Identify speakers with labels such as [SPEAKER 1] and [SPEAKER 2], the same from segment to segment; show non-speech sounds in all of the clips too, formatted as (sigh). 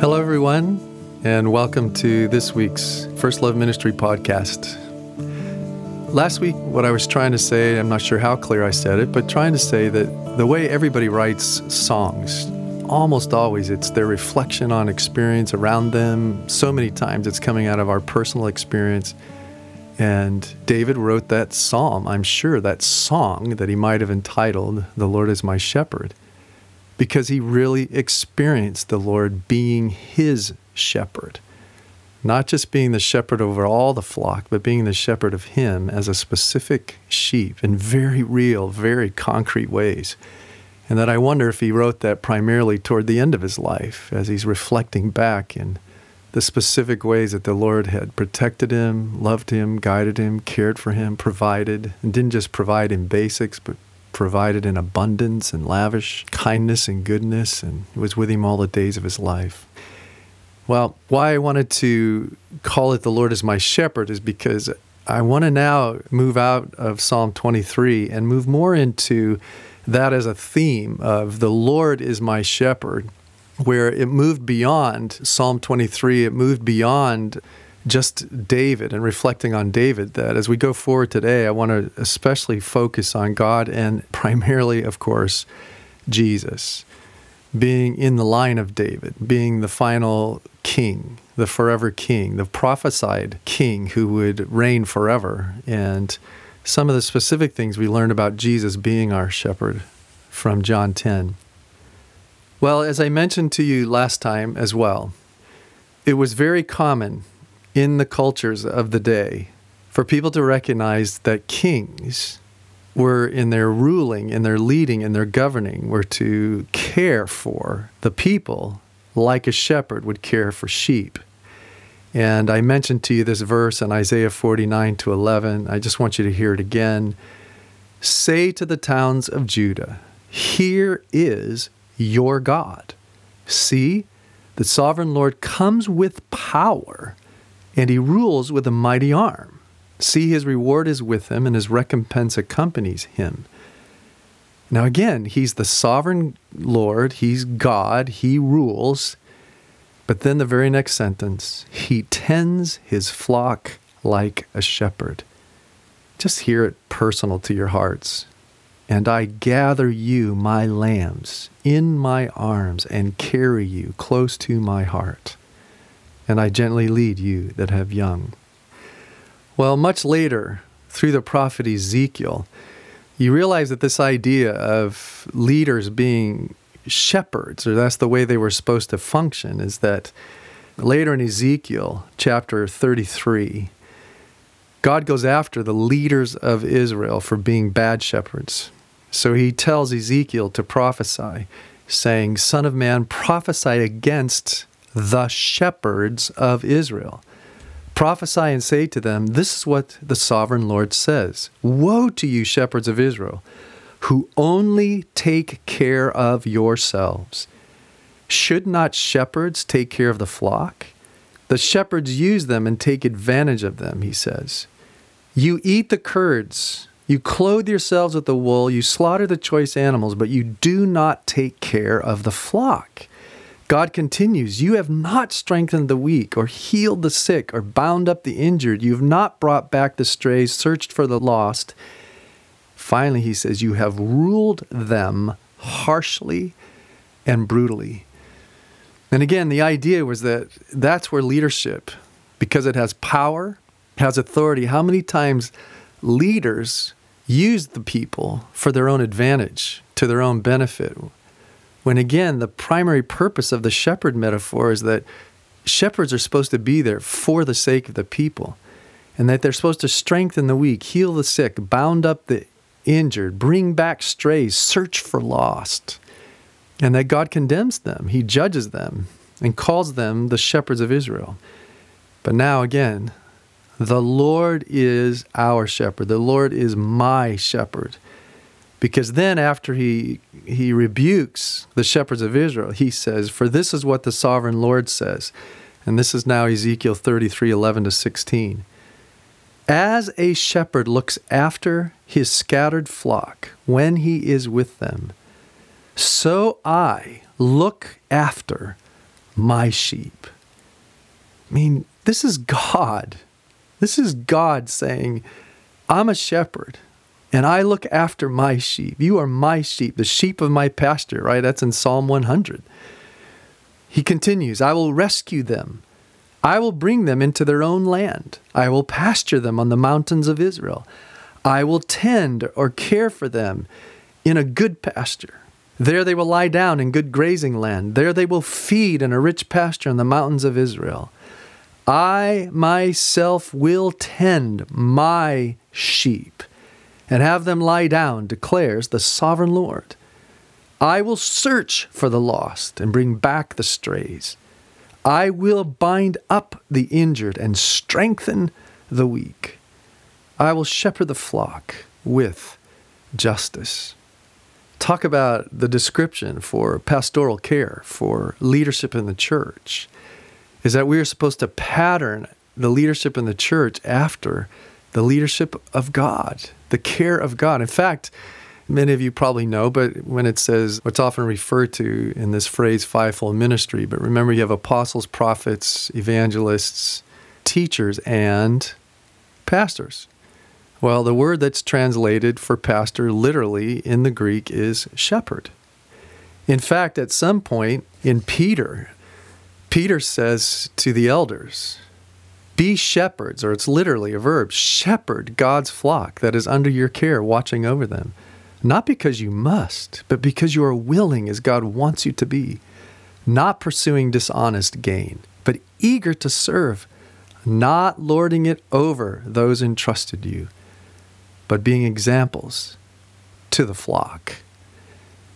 [SPEAKER 1] Hello, everyone, and welcome to this week's First Love Ministry podcast. Last week, what I was trying to say, I'm not sure how clear I said it, but trying to say that the way everybody writes songs, almost always it's their reflection on experience around them. So many times it's coming out of our personal experience. And David wrote that psalm, I'm sure, that song that he might have entitled, The Lord is My Shepherd because he really experienced the Lord being his shepherd. Not just being the shepherd over all the flock, but being the shepherd of him as a specific sheep in very real, very concrete ways. And that I wonder if he wrote that primarily toward the end of his life as he's reflecting back in the specific ways that the Lord had protected him, loved him, guided him, cared for him, provided, and didn't just provide in basics, but provided in abundance and lavish kindness and goodness, and was with him all the days of his life. Well, why I wanted to call it the Lord is my shepherd is because I want to now move out of Psalm 23 and move more into that as a theme of the Lord is my shepherd, where it moved beyond Psalm 23, it moved beyond just David and reflecting on David that as we go forward today, I want to especially focus on God and primarily, of course, Jesus being in the line of David, being the final king, the forever king, the prophesied king who would reign forever. And some of the specific things we learned about Jesus being our shepherd from John 10. Well, as I mentioned to you last time as well, it was very common in the cultures of the day for people to recognize that kings were in their ruling, in their leading, in their governing, were to care for the people like a shepherd would care for sheep. And I mentioned to you this verse in Isaiah 49 to 11. I just want you to hear it again. Say to the towns of Judah, Here is your God. See, the sovereign Lord comes with power and he rules with a mighty arm. See, his reward is with him, and his recompense accompanies him. Now, again, he's the sovereign Lord, he's God, he rules. But then the very next sentence, he tends his flock like a shepherd. Just hear it personal to your hearts. And I gather you, my lambs, in my arms and carry you close to my heart and I gently lead you that have young. Well, much later, through the prophet Ezekiel, you realize that this idea of leaders being shepherds, or that's the way they were supposed to function, is that later in Ezekiel chapter 33, God goes after the leaders of Israel for being bad shepherds. So he tells Ezekiel to prophesy, saying, Son of man, prophesy against the shepherds of Israel. Prophesy and say to them, This is what the sovereign Lord says Woe to you, shepherds of Israel, who only take care of yourselves. Should not shepherds take care of the flock? The shepherds use them and take advantage of them, he says. You eat the curds, you clothe yourselves with the wool, you slaughter the choice animals, but you do not take care of the flock. God continues, You have not strengthened the weak, or healed the sick, or bound up the injured. You have not brought back the strays, searched for the lost. Finally, he says, You have ruled them harshly and brutally. And again, the idea was that that's where leadership, because it has power, has authority, how many times leaders use the people for their own advantage, to their own benefit? When again, the primary purpose of the shepherd metaphor is that shepherds are supposed to be there for the sake of the people, and that they're supposed to strengthen the weak, heal the sick, bound up the injured, bring back strays, search for lost, and that God condemns them, He judges them, and calls them the shepherds of Israel. But now again, the Lord is our shepherd. The Lord is my shepherd. Because then, after he, he rebukes the shepherds of Israel, he says, For this is what the sovereign Lord says. And this is now Ezekiel 33 11 to 16. As a shepherd looks after his scattered flock when he is with them, so I look after my sheep. I mean, this is God. This is God saying, I'm a shepherd and I look after my sheep. You are my sheep, the sheep of my pasture, right? That's in Psalm 100. He continues, I will rescue them. I will bring them into their own land. I will pasture them on the mountains of Israel. I will tend or care for them in a good pasture. There they will lie down in good grazing land. There they will feed in a rich pasture on the mountains of Israel. I myself will tend my sheep and have them lie down, declares the sovereign Lord. I will search for the lost and bring back the strays. I will bind up the injured and strengthen the weak. I will shepherd the flock with justice. Talk about the description for pastoral care, for leadership in the church, is that we are supposed to pattern the leadership in the church after the leadership of God, the care of God. In fact, many of you probably know, but when it says what's often referred to in this phrase fivefold ministry, but remember you have apostles, prophets, evangelists, teachers, and pastors. Well, the word that's translated for pastor literally in the Greek is shepherd. In fact, at some point in Peter, Peter says to the elders, Be shepherds, or it's literally a verb, shepherd God's flock that is under your care, watching over them. Not because you must, but because you are willing as God wants you to be, not pursuing dishonest gain, but eager to serve, not lording it over those entrusted you but being examples to the flock.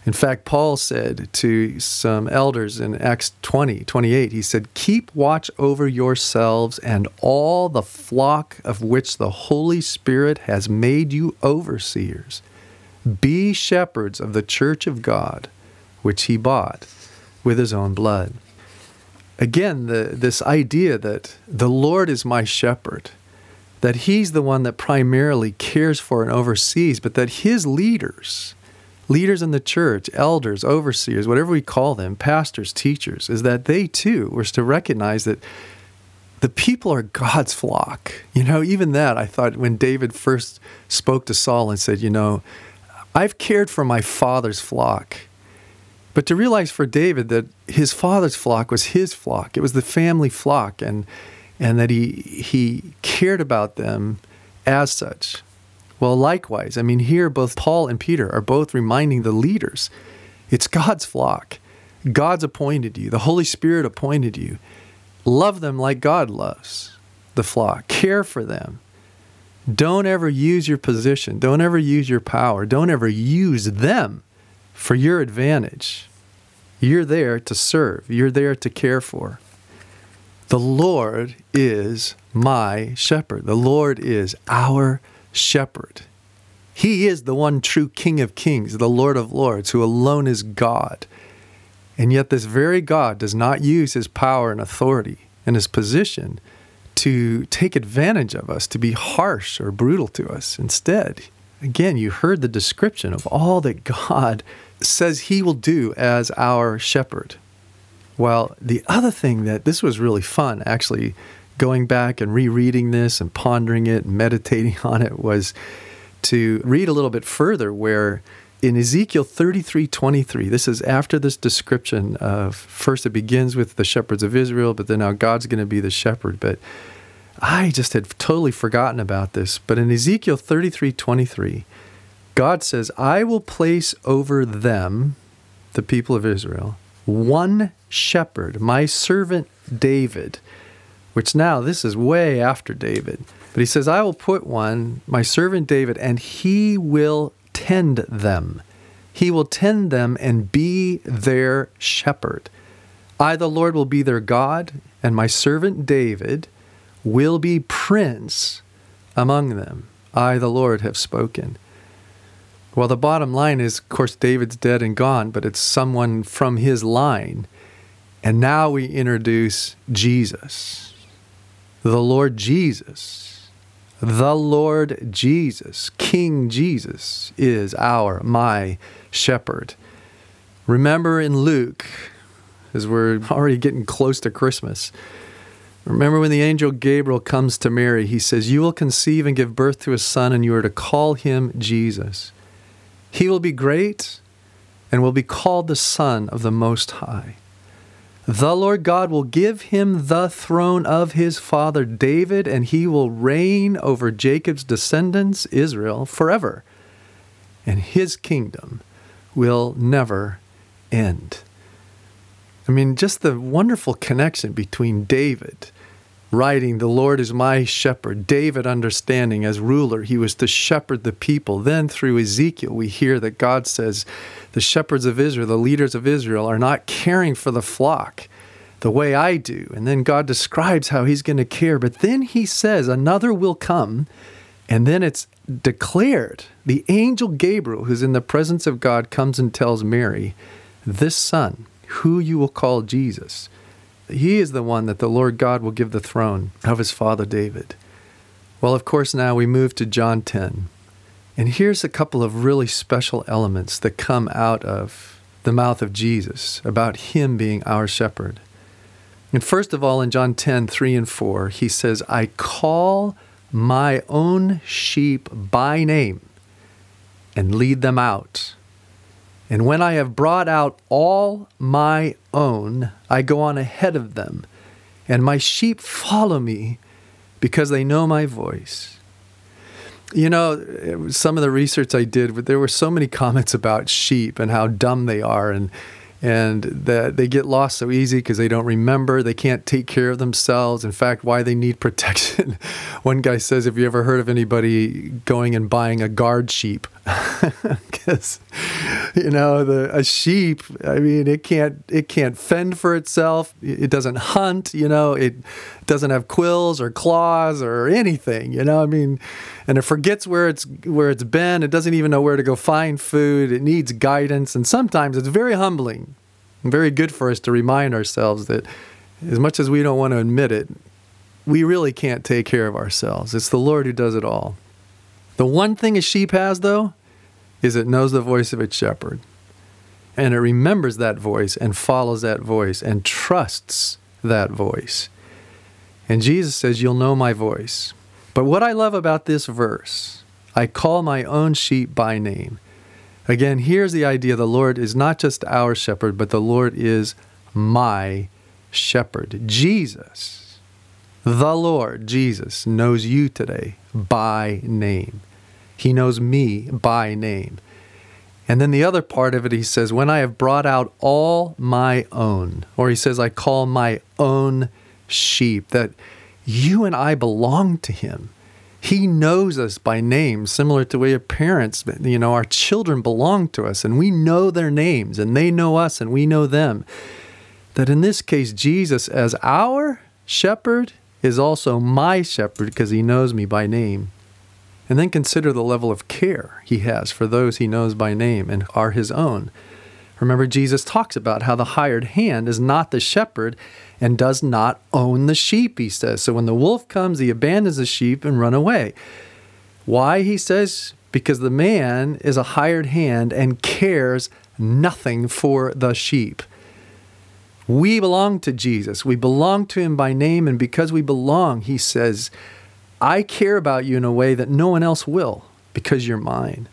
[SPEAKER 1] In fact, Paul said to some elders in Acts 20, 28, he said, Keep watch over yourselves and all the flock of which the Holy Spirit has made you overseers. Be shepherds of the church of God, which he bought with his own blood. Again, the, this idea that the Lord is my shepherd that he's the one that primarily cares for and oversees, but that his leaders, leaders in the church, elders, overseers, whatever we call them, pastors, teachers, is that they too were to recognize that the people are God's flock. You know, even that, I thought when David first spoke to Saul and said, You know, I've cared for my father's flock. But to realize for David that his father's flock was his flock, it was the family flock. And and that he he cared about them as such. Well, likewise, I mean, here both Paul and Peter are both reminding the leaders it's God's flock. God's appointed you, the Holy Spirit appointed you. Love them like God loves the flock, care for them. Don't ever use your position, don't ever use your power, don't ever use them for your advantage. You're there to serve, you're there to care for. The Lord is my shepherd. The Lord is our shepherd. He is the one true King of kings, the Lord of lords, who alone is God. And yet, this very God does not use his power and authority and his position to take advantage of us, to be harsh or brutal to us. Instead, again, you heard the description of all that God says he will do as our shepherd. Well, the other thing that this was really fun, actually, going back and rereading this and pondering it and meditating (laughs) on it was to read a little bit further where in Ezekiel 33 23, this is after this description of first it begins with the shepherds of Israel, but then now God's going to be the shepherd. But I just had totally forgotten about this. But in Ezekiel 33 23, God says, I will place over them, the people of Israel, one shepherd, my servant David, which now this is way after David. But he says, I will put one, my servant David, and he will tend them. He will tend them and be their shepherd. I, the Lord, will be their God, and my servant David will be prince among them. I, the Lord, have spoken. Well, the bottom line is, of course, David's dead and gone, but it's someone from his line. And now we introduce Jesus, the Lord Jesus. The Lord Jesus, King Jesus, is our, my shepherd. Remember in Luke, as we're (laughs) already getting close to Christmas. Remember when the angel Gabriel comes to Mary, he says, You will conceive and give birth to a son, and you are to call him Jesus. He will be great and will be called the Son of the Most High. The Lord God will give him the throne of his father David, and he will reign over Jacob's descendants, Israel, forever. And his kingdom will never end. I mean, just the wonderful connection between David writing, The Lord is my shepherd, David understanding as ruler, he was to shepherd the people. Then through Ezekiel, we hear that God says, The shepherds of Israel, the leaders of Israel, are not caring for the flock the way I do. And then God describes how he's going to care. But then he says, Another will come. And then it's declared the angel Gabriel, who's in the presence of God, comes and tells Mary, This son, who you will call Jesus, he is the one that the Lord God will give the throne of his father David. Well, of course, now we move to John 10. And here's a couple of really special elements that come out of the mouth of Jesus about him being our shepherd. And first of all, in John 10, 3 and 4, he says, I call my own sheep by name and lead them out. And when I have brought out all my own, I go on ahead of them, and my sheep follow me because they know my voice. You know, some of the research I did, there were so many comments about sheep and how dumb they are, and and that they get lost so easy because they don't remember, they can't take care of themselves. In fact, why they need (laughs) protection. One guy says, "Have you ever heard of anybody going and buying a guard sheep?" (laughs) Because you know, the a sheep. I mean, it can't it can't fend for itself. It doesn't hunt. You know, it doesn't have quills or claws or anything. You know, I mean, and it forgets where it's where it's been. It doesn't even know where to go find food. It needs guidance, and sometimes it's very humbling, very good for us to remind ourselves that, as much as we don't want to admit it, we really can't take care of ourselves. It's the Lord who does it all. The one thing a sheep has, though, is it knows the voice of its shepherd. And it remembers that voice and follows that voice and trusts that voice. And Jesus says, You'll know my voice. But what I love about this verse, I call my own sheep by name. Again, here's the idea the Lord is not just our shepherd, but the Lord is my shepherd. Jesus, the Lord, Jesus, knows you today by name. He knows me by name. And then the other part of it, he says, When I have brought out all my own, or he says, I call my own sheep, that you and I belong to him. He knows us by name, similar to way parents, you know, our children belong to us and we know their names and they know us and we know them. That in this case, Jesus, as our shepherd, is also my shepherd because he knows me by name. And then consider the level of care he has for those he knows by name and are his own. Remember, Jesus talks about how the hired hand is not the shepherd and does not own the sheep, he says. So when the wolf comes, he abandons the sheep and run away. Why, he says? Because the man is a hired hand and cares nothing for the sheep. We belong to Jesus. We belong to him by name, and because we belong, he says, I care about you in a way that no one else will because you're mine.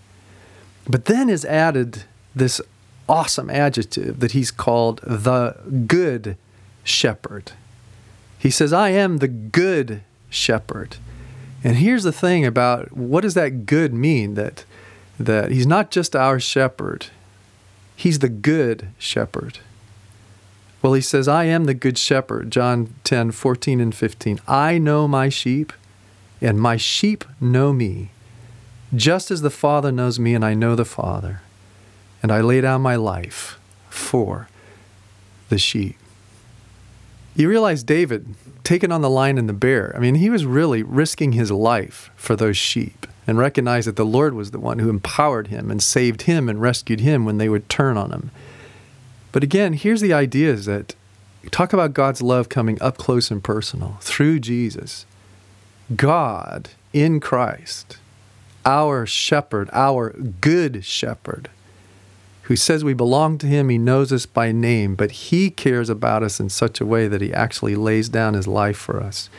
[SPEAKER 1] But then is added this awesome adjective that he's called the good shepherd. He says, I am the good shepherd. And here's the thing about what does that good mean? That, that he's not just our shepherd, he's the good shepherd. Well, he says, I am the good shepherd, John 10, 14 and 15. I know my sheep, and my sheep know me, just as the Father knows me, and I know the Father. And I lay down my life for the sheep. You realize David taking on the lion and the bear, I mean, he was really risking his life for those sheep and recognized that the Lord was the one who empowered him and saved him and rescued him when they would turn on him. But again, here's the idea is that talk about God's love coming up close and personal through Jesus. God in Christ, our shepherd, our good shepherd, who says we belong to him. He knows us by name, but he cares about us in such a way that he actually lays down his life for us.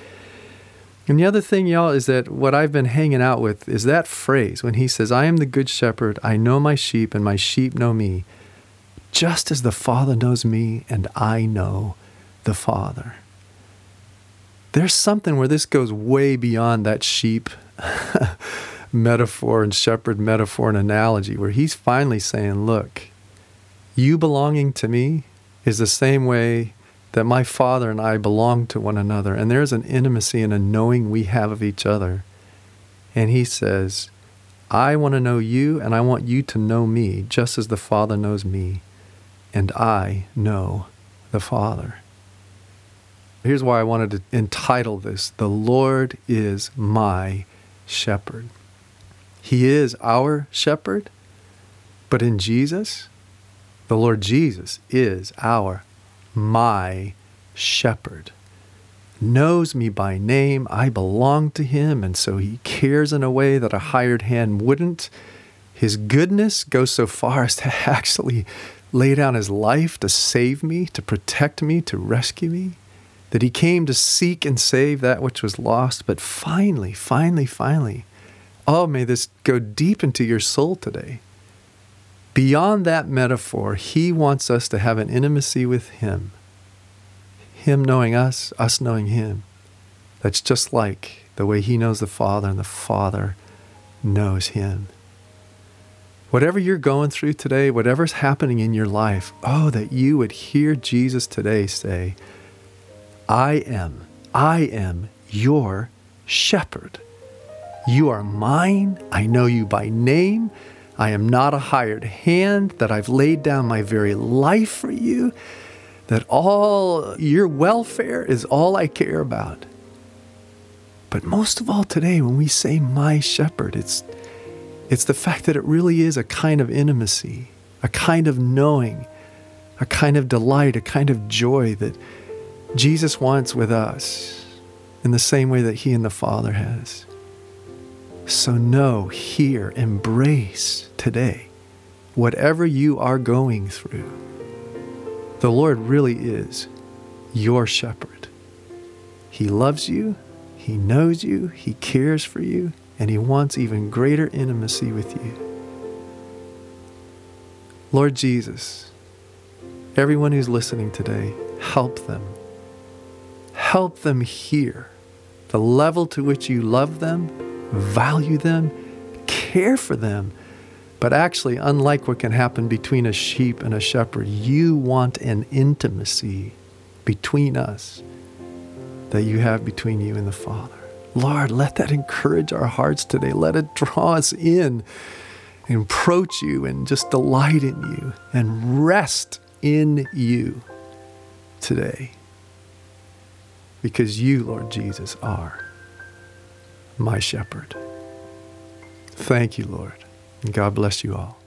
[SPEAKER 1] And the other thing, y'all, is that what I've been hanging out with is that phrase when he says, I am the good shepherd, I know my sheep, and my sheep know me, just as the Father knows me, and I know the Father. There's something where this goes way beyond that sheep (laughs) metaphor and shepherd metaphor and analogy, where he's finally saying, Look, you belonging to me is the same way that my father and I belong to one another. And there's an intimacy and a knowing we have of each other. And he says, I want to know you and I want you to know me just as the Father knows me and I know the Father. Here's why I wanted to entitle this The Lord is my shepherd. He is our shepherd, but in Jesus, the Lord Jesus is our, my shepherd. Knows me by name. I belong to him, and so he cares in a way that a hired hand wouldn't. His goodness goes so far as to (laughs) actually lay down his life to save me, to protect me, to rescue me. That he came to seek and save that which was lost. But finally, finally, finally, Oh, may this go deep into your soul today. Beyond that metaphor, He wants us to have an intimacy with Him. Him knowing us, us knowing Him. That's just like the way He knows the Father and the Father knows Him. Whatever you're going through today, whatever's happening in your life, oh, that you would hear Jesus today say, I am, I am your shepherd. You are mine. I know you by name. I am not a hired hand, that I've laid down my very life for you, that all your welfare is all I care about. But most of all today, when we say my shepherd, it's, it's the fact that it really is a kind of intimacy, a kind of knowing, a kind of delight, a kind of joy that Jesus wants with us in the same way that he and the Father has. So know, hear, embrace today whatever you are going through. The Lord really is your shepherd. He loves you, He knows you, He cares for you, and He wants even greater intimacy with you. Lord Jesus, everyone who's listening today, help them. Help them hear the level to which you love them value them, care for them. But actually, unlike what can happen between a sheep and a shepherd, you want an intimacy between us that you have between you and the Father. Lord, let that encourage our hearts today. Let it draw us in and approach you and just delight in you and rest in you today. Because you, Lord Jesus, are my shepherd. Thank you, Lord. And God bless you all.